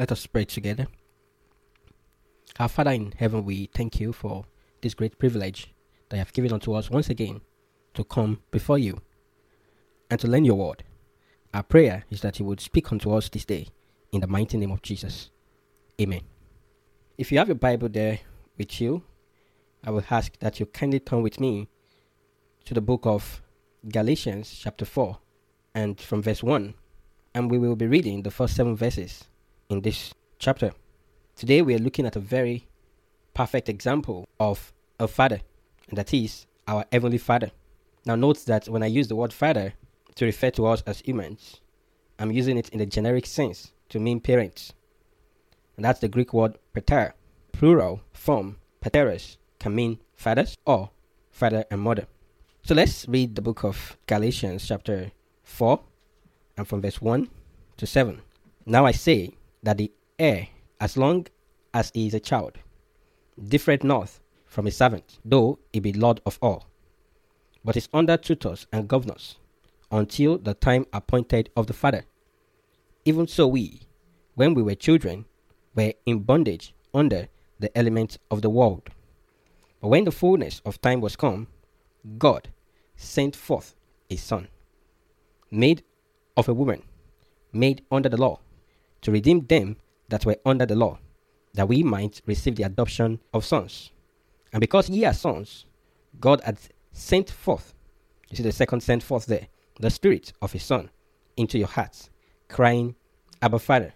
Let us pray together. Our Father in heaven, we thank you for this great privilege that you have given unto us once again to come before you and to learn your word. Our prayer is that you would speak unto us this day in the mighty name of Jesus. Amen. If you have your Bible there with you, I will ask that you kindly turn with me to the book of Galatians, chapter 4, and from verse 1. And we will be reading the first seven verses in this chapter. Today we are looking at a very perfect example of a father, and that is our Heavenly Father. Now, note that when I use the word father to refer to us as humans, I'm using it in the generic sense to mean parents. And that's the Greek word pater. Plural form pateros can mean fathers or father and mother. So let's read the book of Galatians, chapter 4, and from verse 1 to 7. Now I say that the heir, as long as he is a child, differeth not from a servant, though he be lord of all, but is under tutors and governors, until the time appointed of the father. Even so, we, when we were children, were in bondage under the elements of the world. But when the fullness of time was come, God sent forth a son, made of a woman, made under the law, to redeem them that were under the law, that we might receive the adoption of sons. And because ye are sons, God had sent forth, you see the second sent forth there, the Spirit of His Son into your hearts, crying, Abba Father.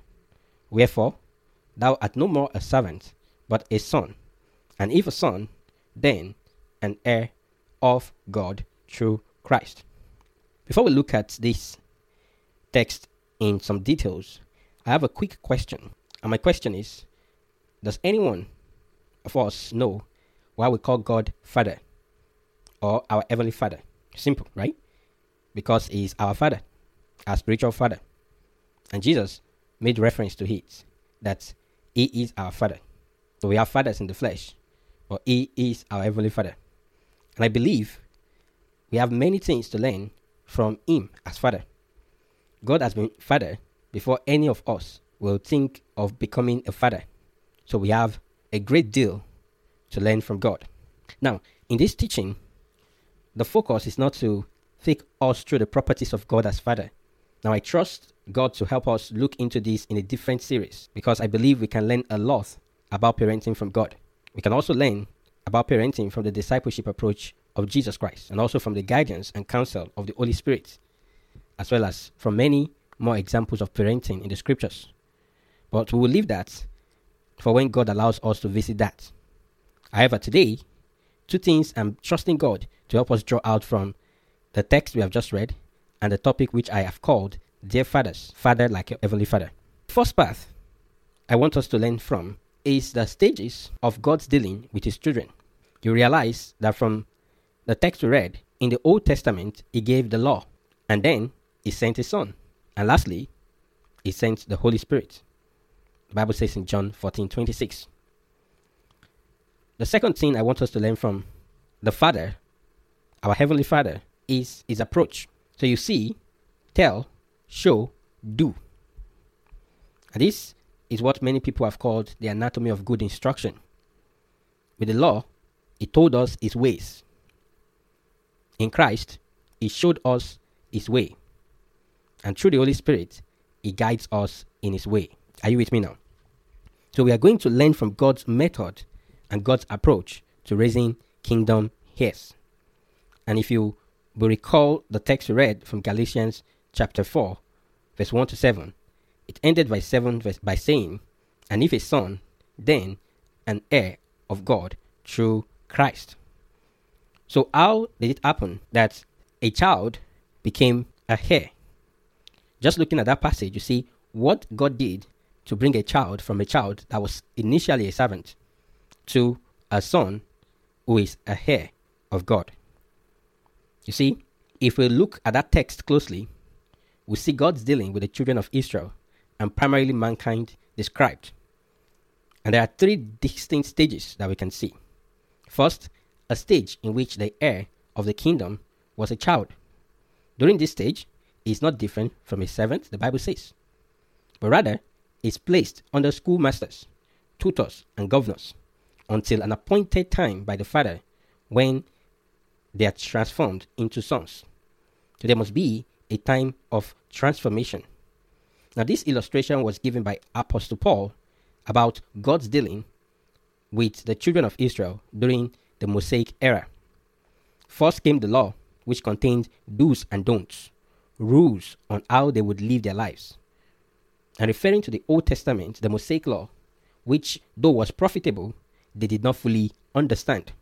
Wherefore, thou art no more a servant, but a son. And if a son, then an heir of God through Christ. Before we look at this text in some details, I have a quick question. And my question is Does anyone of us know why we call God Father or our Heavenly Father? Simple, right? Because He is our Father, our spiritual Father. And Jesus made reference to it that He is our Father. So we have fathers in the flesh, but He is our Heavenly Father. And I believe we have many things to learn from Him as Father. God has been Father before any of us will think of becoming a father. So we have a great deal to learn from God. Now, in this teaching, the focus is not to take us through the properties of God as Father. Now, I trust God to help us look into this in a different series because I believe we can learn a lot about parenting from God. We can also learn about parenting from the discipleship approach of Jesus Christ and also from the guidance and counsel of the Holy Spirit, as well as from many more examples of parenting in the scriptures. But we will leave that for when God allows us to visit that. However, today, two things I'm trusting God to help us draw out from the text we have just read and the topic which I have called Dear Fathers, Father like your Heavenly Father. First path I want us to learn from is the stages of God's dealing with His children. You realize that from the text we read, in the Old Testament, He gave the law, and then He sent His Son. And lastly, He sent the Holy Spirit. The Bible says in John 14 26. The second thing I want us to learn from the Father, our Heavenly Father, is His approach. So you see, tell, show, do. And this is what many people have called the anatomy of good instruction. With the law, He told us His ways. In Christ, He showed us His way. And through the Holy Spirit, He guides us in His way. Are you with me now? So we are going to learn from God's method and God's approach to raising kingdom heirs. And if you will recall the text we read from Galatians chapter 4, verse 1 to 7, it ended by 7 verse, by saying, And if a son, then an heir of God through Christ. So, how did it happen that a child became a heir? Just looking at that passage, you see what God did to bring a child from a child that was initially a servant to a son who is a heir of God. You see, if we look at that text closely, we see God's dealing with the children of Israel and primarily mankind described. And there are three distinct stages that we can see. First, a stage in which the heir of the kingdom was a child. During this stage, is not different from a servant, the Bible says, but rather is placed under schoolmasters, tutors, and governors until an appointed time by the Father when they are transformed into sons. So there must be a time of transformation. Now, this illustration was given by Apostle Paul about God's dealing with the children of Israel during the Mosaic era. First came the law, which contained do's and don'ts, rules on how they would live their lives. And referring to the Old Testament, the Mosaic law, which though was profitable, they did not fully understand.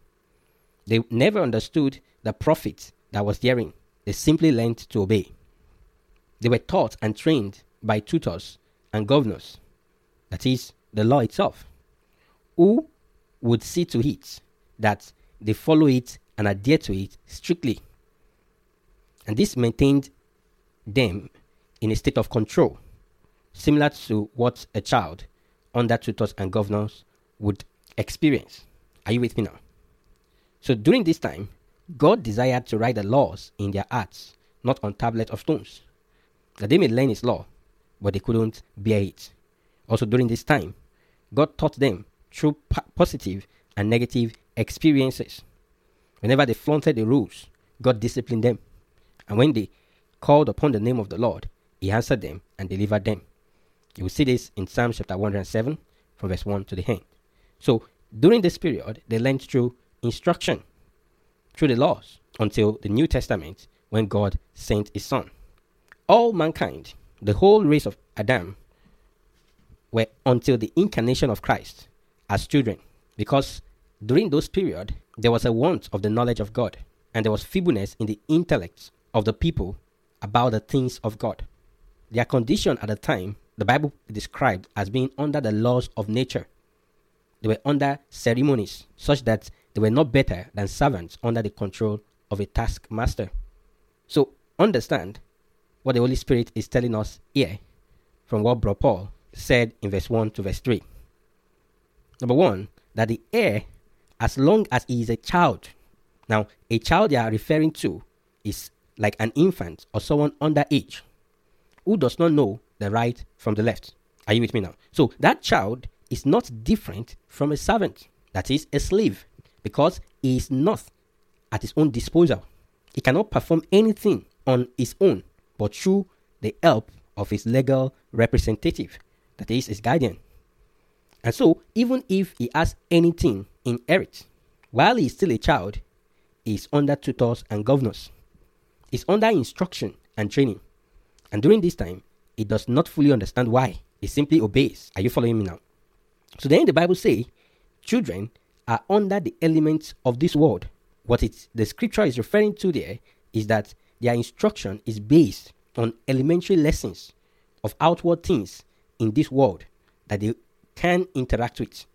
They never understood the profit that was therein. They simply learned to obey. They were taught and trained by tutors and governors, that is, the law itself, who would see to it that they follow it and adhere to it strictly. And this maintained them in a state of control, similar to what a child under tutors and governors would experience. Are you with me now? So during this time, God desired to write the laws in their hearts, not on tablets of stones, that they may learn His law, but they couldn't bear it. Also during this time, God taught them through positive and negative experiences. Whenever they flaunted the rules, God disciplined them. And when they called upon the name of the Lord, He answered them and delivered them. You will see this in Psalm chapter 107 from verse 1 to the end. So during this period, they learned through instruction, through the laws, until the New Testament when God sent His Son. All mankind, the whole race of Adam, were until the incarnation of Christ as children, because during those period there was a want of the knowledge of God, and there was feebleness in the intellects of the people about the things of God. Their condition at the time, the Bible described as being under the laws of nature. They were under ceremonies, such that they were not better than servants under the control of a taskmaster. So understand what the Holy Spirit is telling us here from what Bro Paul said in verse 1 to verse 3. Number one, that the heir, as long as he is a child, now a child they are referring to is like an infant or someone under age who does not know the right from the left. Are you with me now? So that child is not different from a servant, that is, a slave, because he is not at his own disposal. He cannot perform anything on his own, but through the help of his legal representative, that is, his guardian. And so, even if he has anything inherit, while he is still a child, he is under tutors and governors. Is under instruction and training. And during this time, it does not fully understand why. It simply obeys. Are you following me now? So then the Bible say, children are under the elements of this world. What the scripture is referring to there is that their instruction is based on elementary lessons of outward things in this world that they can interact with.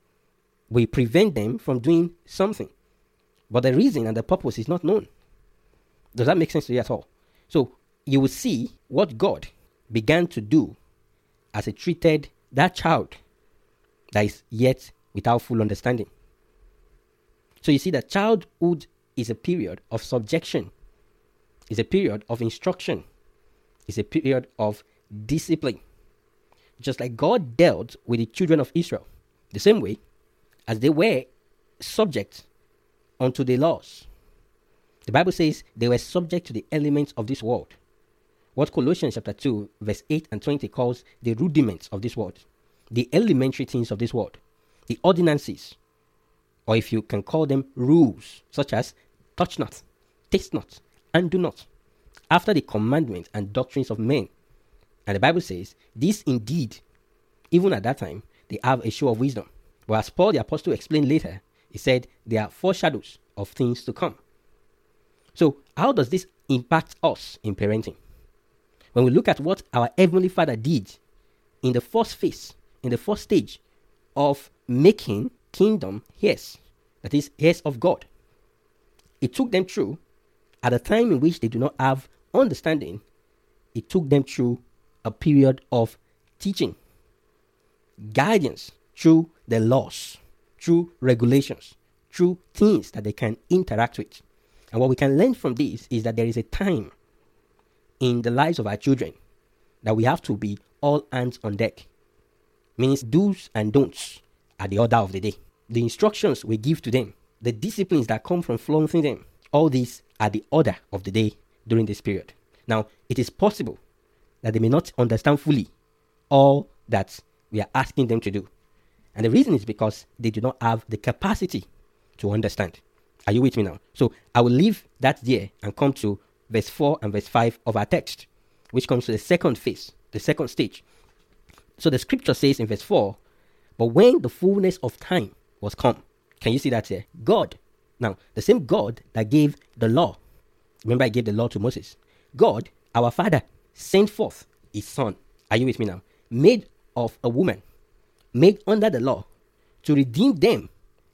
We prevent them from doing something, but the reason and the purpose is not known. Does that make sense to you at all? So you will see what God began to do as He treated that child that is yet without full understanding. So you see that childhood is a period of subjection, is a period of instruction, is a period of discipline. Just like God dealt with the children of Israel, the same way as they were subject unto the laws. The Bible says they were subject to the elements of this world. What Colossians chapter 2, verse 8 and 20 calls the rudiments of this world, the elementary things of this world, the ordinances, or if you can call them rules, such as touch not, taste not, and do not, after the commandments and doctrines of men. And the Bible says, this indeed, even at that time, they have a show of wisdom. But as Paul the Apostle explained later, he said they are foreshadows of things to come. So, how does this impact us in parenting? When we look at what our Heavenly Father did in the first phase, in the first stage of making kingdom heirs, that is, heirs of God, it took them through, at a time in which they do not have understanding, it took them through a period of teaching, guidance through the laws, through regulations, through things that they can interact with. And what we can learn from this is that there is a time in the lives of our children that we have to be all hands on deck. means do's and don'ts are the order of the day. The instructions we give to them, the disciplines that come from flaunting them, all these are the order of the day during this period. Now, it is possible that they may not understand fully all that we are asking them to do. And the reason is because they do not have the capacity to understand. Are you with me now? So I will leave that there and come to verse 4 and verse 5 of our text, which comes to the second phase, the second stage. So the scripture says in verse 4 But when the fullness of time was come, can you see that here? God, now the same God that gave the law, remember I gave the law to Moses, God, our Father, sent forth his Son. Are you with me now? Made of a woman, made under the law, to redeem them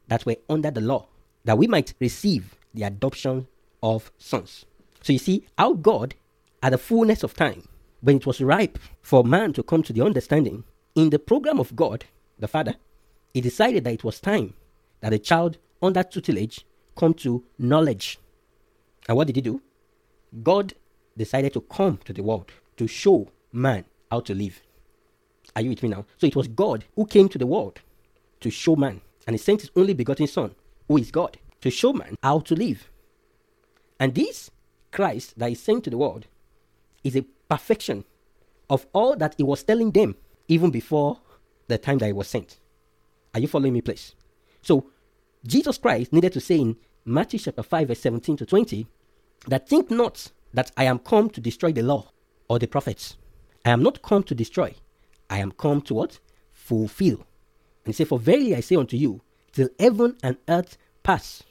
that were under the law, that we might receive the adoption of sons. So you see how God, at the fullness of time, when it was ripe for man to come to the understanding, in the program of God, the Father, he decided that it was time that a child under tutelage come to knowledge. And what did he do? God decided to come to the world to show man how to live. Are you with me now? So it was God who came to the world to show man, and he sent his only begotten Son, who is God, to show man how to live. And this Christ that is sent to the world is a perfection of all that he was telling them even before the time that he was sent. Are you following me, please? So, Jesus Christ needed to say in Matthew chapter 5, verse 17 to 20, that think not that I am come to destroy the law or the prophets. I am not come to destroy. I am come to what? Fulfill. And he said, For verily I say unto you, till heaven and earth pass,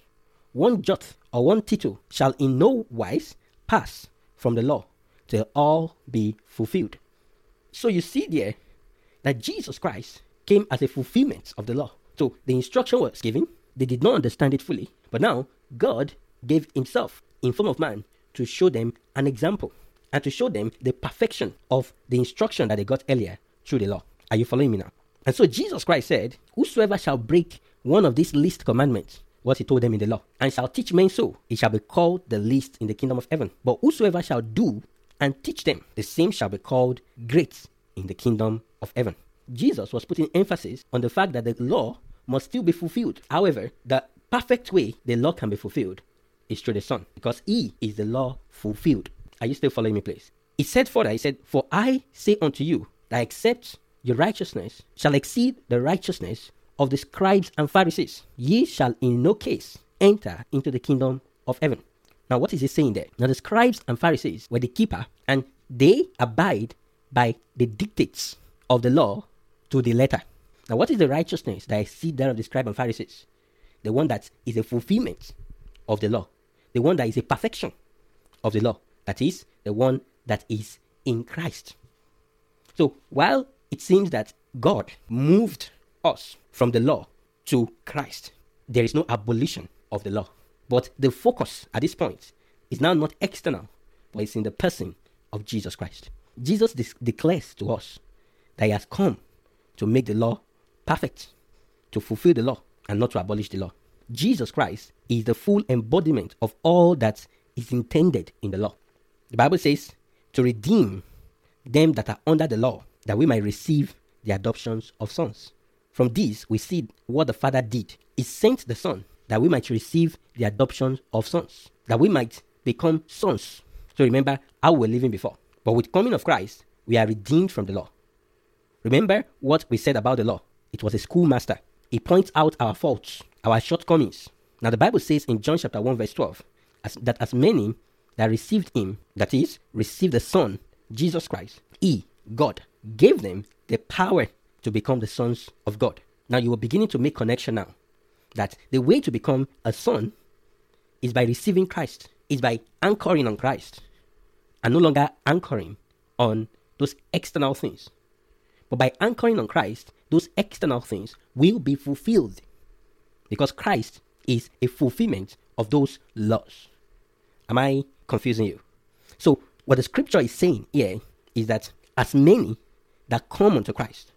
one jot or one tittle shall in no wise pass from the law till all be fulfilled. So you see there that Jesus Christ came as a fulfillment of the law. So the instruction was given, they did not understand it fully, but now God gave himself in form of man to show them an example and to show them the perfection of the instruction that they got earlier through the law. Are you following me now? And so Jesus Christ said, Whosoever shall break one of these least commandments, what he told them in the law, and shall teach men so, it shall be called the least in the kingdom of heaven. But whosoever shall do and teach them, the same shall be called great in the kingdom of heaven. Jesus was putting emphasis on the fact that the law must still be fulfilled. However, the perfect way the law can be fulfilled is through the Son, because He is the law fulfilled. Are you still following me, please? He said further, He said, For I say unto you that except your righteousness shall exceed the righteousness of the scribes and Pharisees, ye shall in no case enter into the kingdom of heaven. Now, what is he saying there? Now, the scribes and Pharisees were the keeper, and they abide by the dictates of the law to the letter. Now, what is the righteousness that I see there of the scribes and Pharisees? The one that is a fulfillment of the law, the one that is a perfection of the law. That is the one that is in Christ. So, while it seems that God moved us from the law to Christ, there is no abolition of the law. But the focus at this point is now not external, but it's in the person of Jesus Christ. Jesus de- declares to us that he has come to make the law perfect, to fulfill the law, and not to abolish the law. Jesus Christ is the full embodiment of all that is intended in the law. The Bible says to redeem them that are under the law, that we might receive the adoptions of sons. From this, we see what the Father did. He sent the Son that we might receive the adoption of sons, that we might become sons. So remember how we were living before. But with coming of Christ, we are redeemed from the law. Remember what we said about the law. It was a schoolmaster. He points out our faults, our shortcomings. Now the Bible says in John chapter 1 verse 12 as, that as many that received him, that is, received the Son, Jesus Christ, he, God, gave them the power to become the sons of God. Now you are beginning to make connection now that the way to become a son is by receiving Christ, is by anchoring on Christ, and no longer anchoring on those external things. But by anchoring on Christ, those external things will be fulfilled because Christ is a fulfillment of those laws. Am I confusing you? So, what the scripture is saying here is that as many that come unto Christ,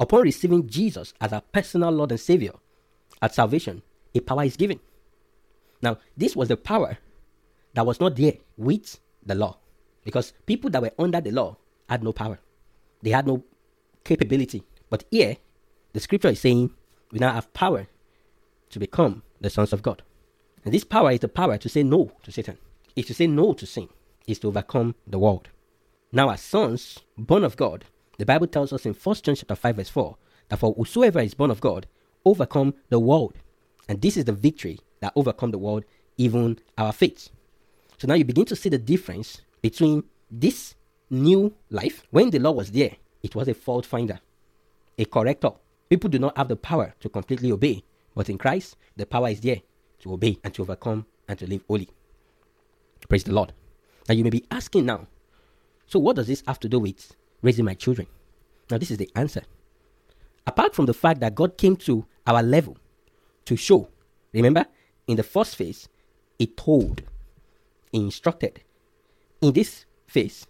upon receiving Jesus as our personal Lord and Savior, at salvation, a power is given. Now, this was the power that was not there with the law. Because people that were under the law had no power. They had no capability, But here, the scripture is saying we now have power to become the sons of God. And this power is the power to say no to Satan, is to say no to sin, is to overcome the world. Now, as sons born of God, the Bible tells us in 1 John chapter 5, verse 4, that for whosoever is born of God overcome the world. And this is the victory that overcome the world, even our faith. So now you begin to see the difference between this new life. When the law was there, it was a fault finder, a corrector. People do not have the power to completely obey, but in Christ, the power is there to obey and to overcome and to live holy. Praise the Lord. Now you may be asking now, so what does this have to do with raising my children? Now this is the answer. Apart from the fact that God came to our level to show, remember, in the first phase, He told, He instructed. In this phase,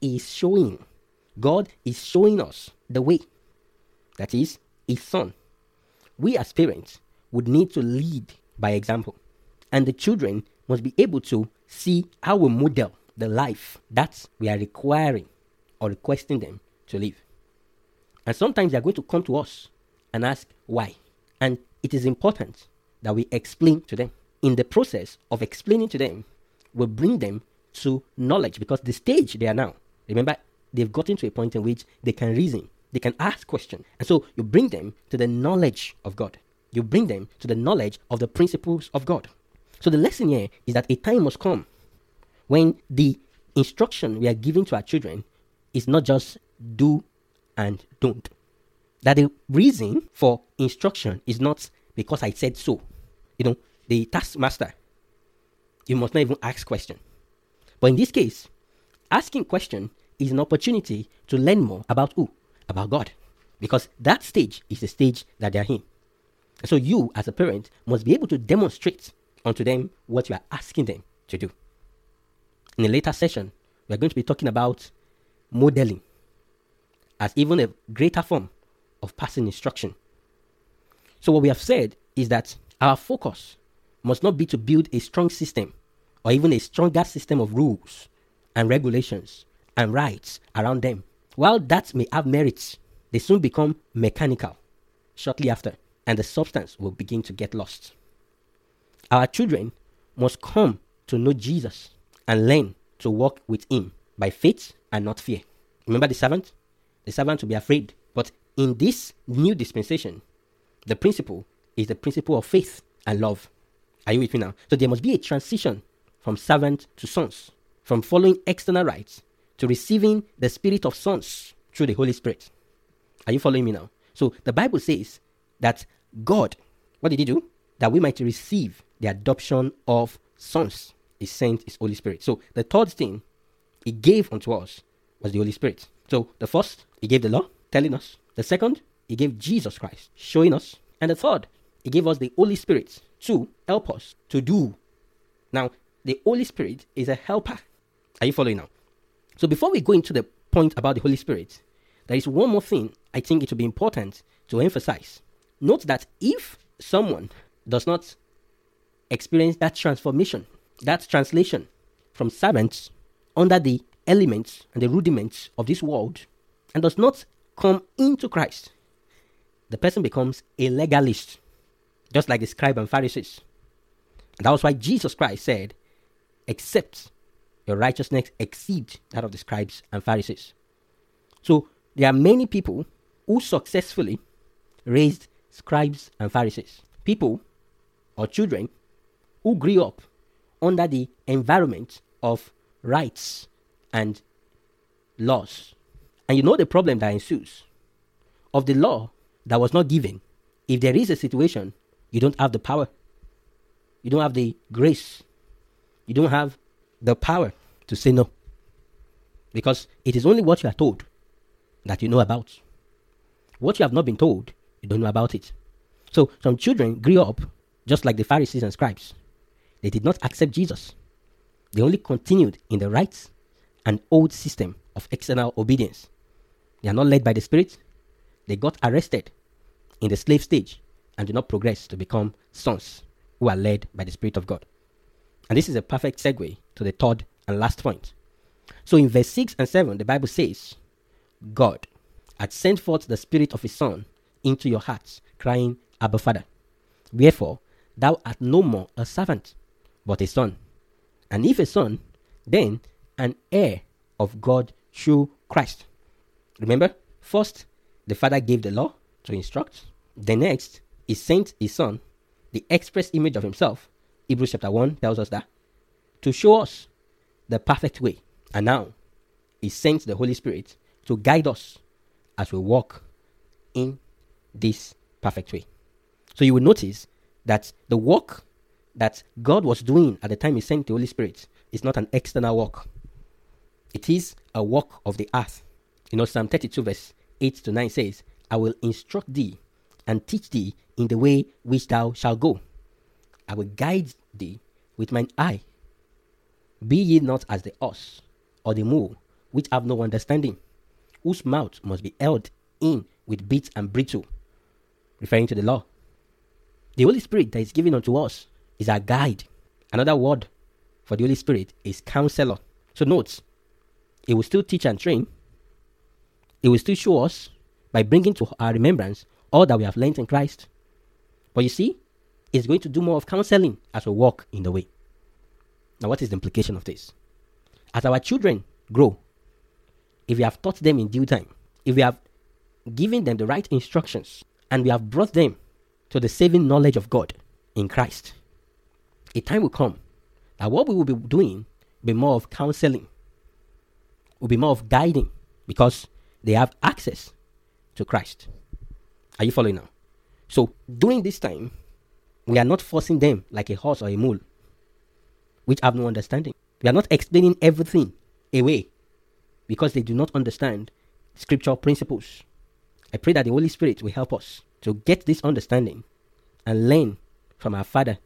He is showing. God is showing us the way. That is, His Son. We as parents would need to lead by example. And the children must be able to see how we model the life that we are requiring or requesting them to leave. And sometimes they are going to come to us and ask why. And it is important that we explain to them. In the process of explaining to them, we bring them to knowledge because the stage they are now, remember, they've gotten to a point in which they can reason, they can ask questions. And so you bring them to the knowledge of God. You bring them to the knowledge of the principles of God. So the lesson here is that a time must come when the instruction we are giving to our children is not just do and don't. That the reason for instruction is not because I said so. You know, the taskmaster, you must not even ask question. But in this case, asking question is an opportunity to learn more about who? About God. Because that stage is the stage that they're in. So you, as a parent, must be able to demonstrate unto them what you are asking them to do. In a later session, we are going to be talking about modeling as even a greater form of passing instruction. So, what we have said is that our focus must not be to build a strong system or even a stronger system of rules and regulations and rights around them. While that may have merits, they soon become mechanical shortly after, and the substance will begin to get lost. Our children must come to know Jesus and learn to walk with Him by faith and not fear. Remember the servant? The servant will be afraid. But in this new dispensation, the principle is the principle of faith and love. Are you with me now? So there must be a transition from servant to sons, from following external rites to receiving the spirit of sons through the Holy Spirit. Are you following me now? So the Bible says that God, what did He do? That we might receive the adoption of sons. He sent His Holy Spirit. So the third thing He gave unto us was the Holy Spirit. So the first, He gave the law, telling us. The second, He gave Jesus Christ, showing us. And the third, He gave us the Holy Spirit to help us to do. Now, the Holy Spirit is a helper. Are you following now? So before we go into the point about the Holy Spirit, there is one more thing I think it will be important to emphasize. Note that if someone does not experience that transformation, that translation from servants under the elements and the rudiments of this world and does not come into Christ, the person becomes a legalist, just like the scribe and Pharisees. And that was why Jesus Christ said, Except your righteousness exceed that of the scribes and Pharisees. So there are many people who successfully raised scribes and Pharisees. People or children who grew up under the environment of rights and laws. And you know the problem that ensues of the law that was not given. If there is a situation, you don't have the power, you don't have the grace, you don't have the power to say no. Because it is only what you are told that you know about. What you have not been told, you don't know about it. So some children grew up just like the Pharisees and scribes. They did not accept Jesus. They only continued in the right and old system of external obedience. They are not led by the Spirit. They got arrested in the slave stage and do not progress to become sons who are led by the Spirit of God. And this is a perfect segue to the third and last point. So in verse 6 and 7, the Bible says, God. hath sent forth the Spirit of His Son into your hearts, crying, Abba, Father. Wherefore, thou art no more a servant, but a son. And if a son, then an heir of God through Christ. Remember, first, the Father gave the law to instruct. The next, He sent His Son, the express image of Himself. Hebrews chapter 1 tells us that. To show us the perfect way. And now, He sent the Holy Spirit to guide us as we walk in this perfect way. So you will notice that the work that God was doing at the time He sent the Holy Spirit is not an external work, it is a work of the earth. You know, Psalm 32, verse 8 to 9 says, I will instruct thee and teach thee in the way which thou shalt go. I will guide thee with mine eye. Be ye not as the ox or the mule, which have no understanding, whose mouth must be held in with bits and brittle, referring to the law. The Holy Spirit that is given unto us is our guide. Another word for the Holy Spirit is counselor. So note, it will still teach and train. It will still show us by bringing to our remembrance all that we have learned in Christ. But you see, it's going to do more of counseling as we walk in the way. Now, what is the implication of this? As our children grow, if we have taught them in due time, if we have given them the right instructions, and we have brought them to the saving knowledge of God in Christ, a time will come that what we will be doing will be more of counseling, will be more of guiding, because they have access to Christ. Are you following now? So during this time, we are not forcing them like a horse or a mule, which have no understanding. We are not explaining everything away because they do not understand scriptural principles. I pray that the Holy Spirit will help us to get this understanding and learn from our Father,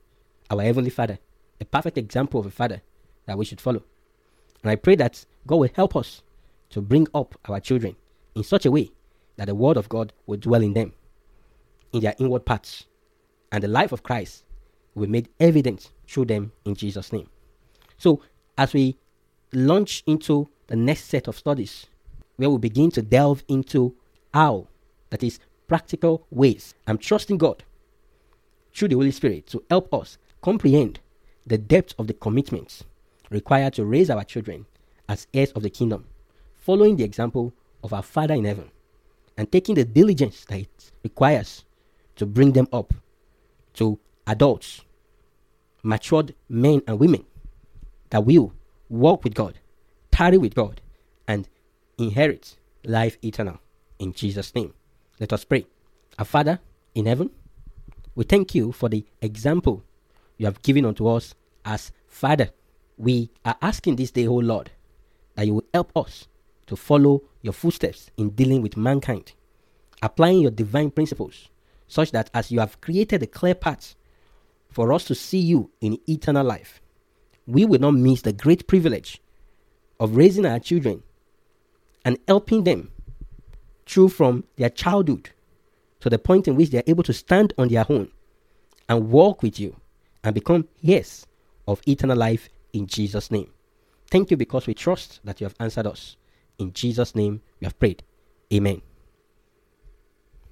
our Heavenly Father, a perfect example of a Father that we should follow. And I pray that God will help us to bring up our children in such a way that the Word of God will dwell in them, in their inward parts, and the life of Christ will be made evident through them in Jesus' name. So, as we launch into the next set of studies, where we begin to delve into how, that is, practical ways, I'm trusting God through the Holy Spirit to help us comprehend the depth of the commitments required to raise our children as heirs of the kingdom, following the example of our Father in heaven, and taking the diligence that it requires to bring them up to adults, matured men and women that will walk with God, tarry with God, and inherit life eternal. In Jesus' name. Let us pray. Our Father in heaven, we thank you for the example you have given unto us as Father. We are asking this day, O Lord, that you will help us to follow your footsteps in dealing with mankind, applying your divine principles, such that as you have created a clear path for us to see you in eternal life, we will not miss the great privilege of raising our children and helping them through from their childhood to the point in which they are able to stand on their own and walk with you and become heirs of eternal life in Jesus' name. Thank you because we trust that you have answered us. In Jesus' name we have prayed. Amen.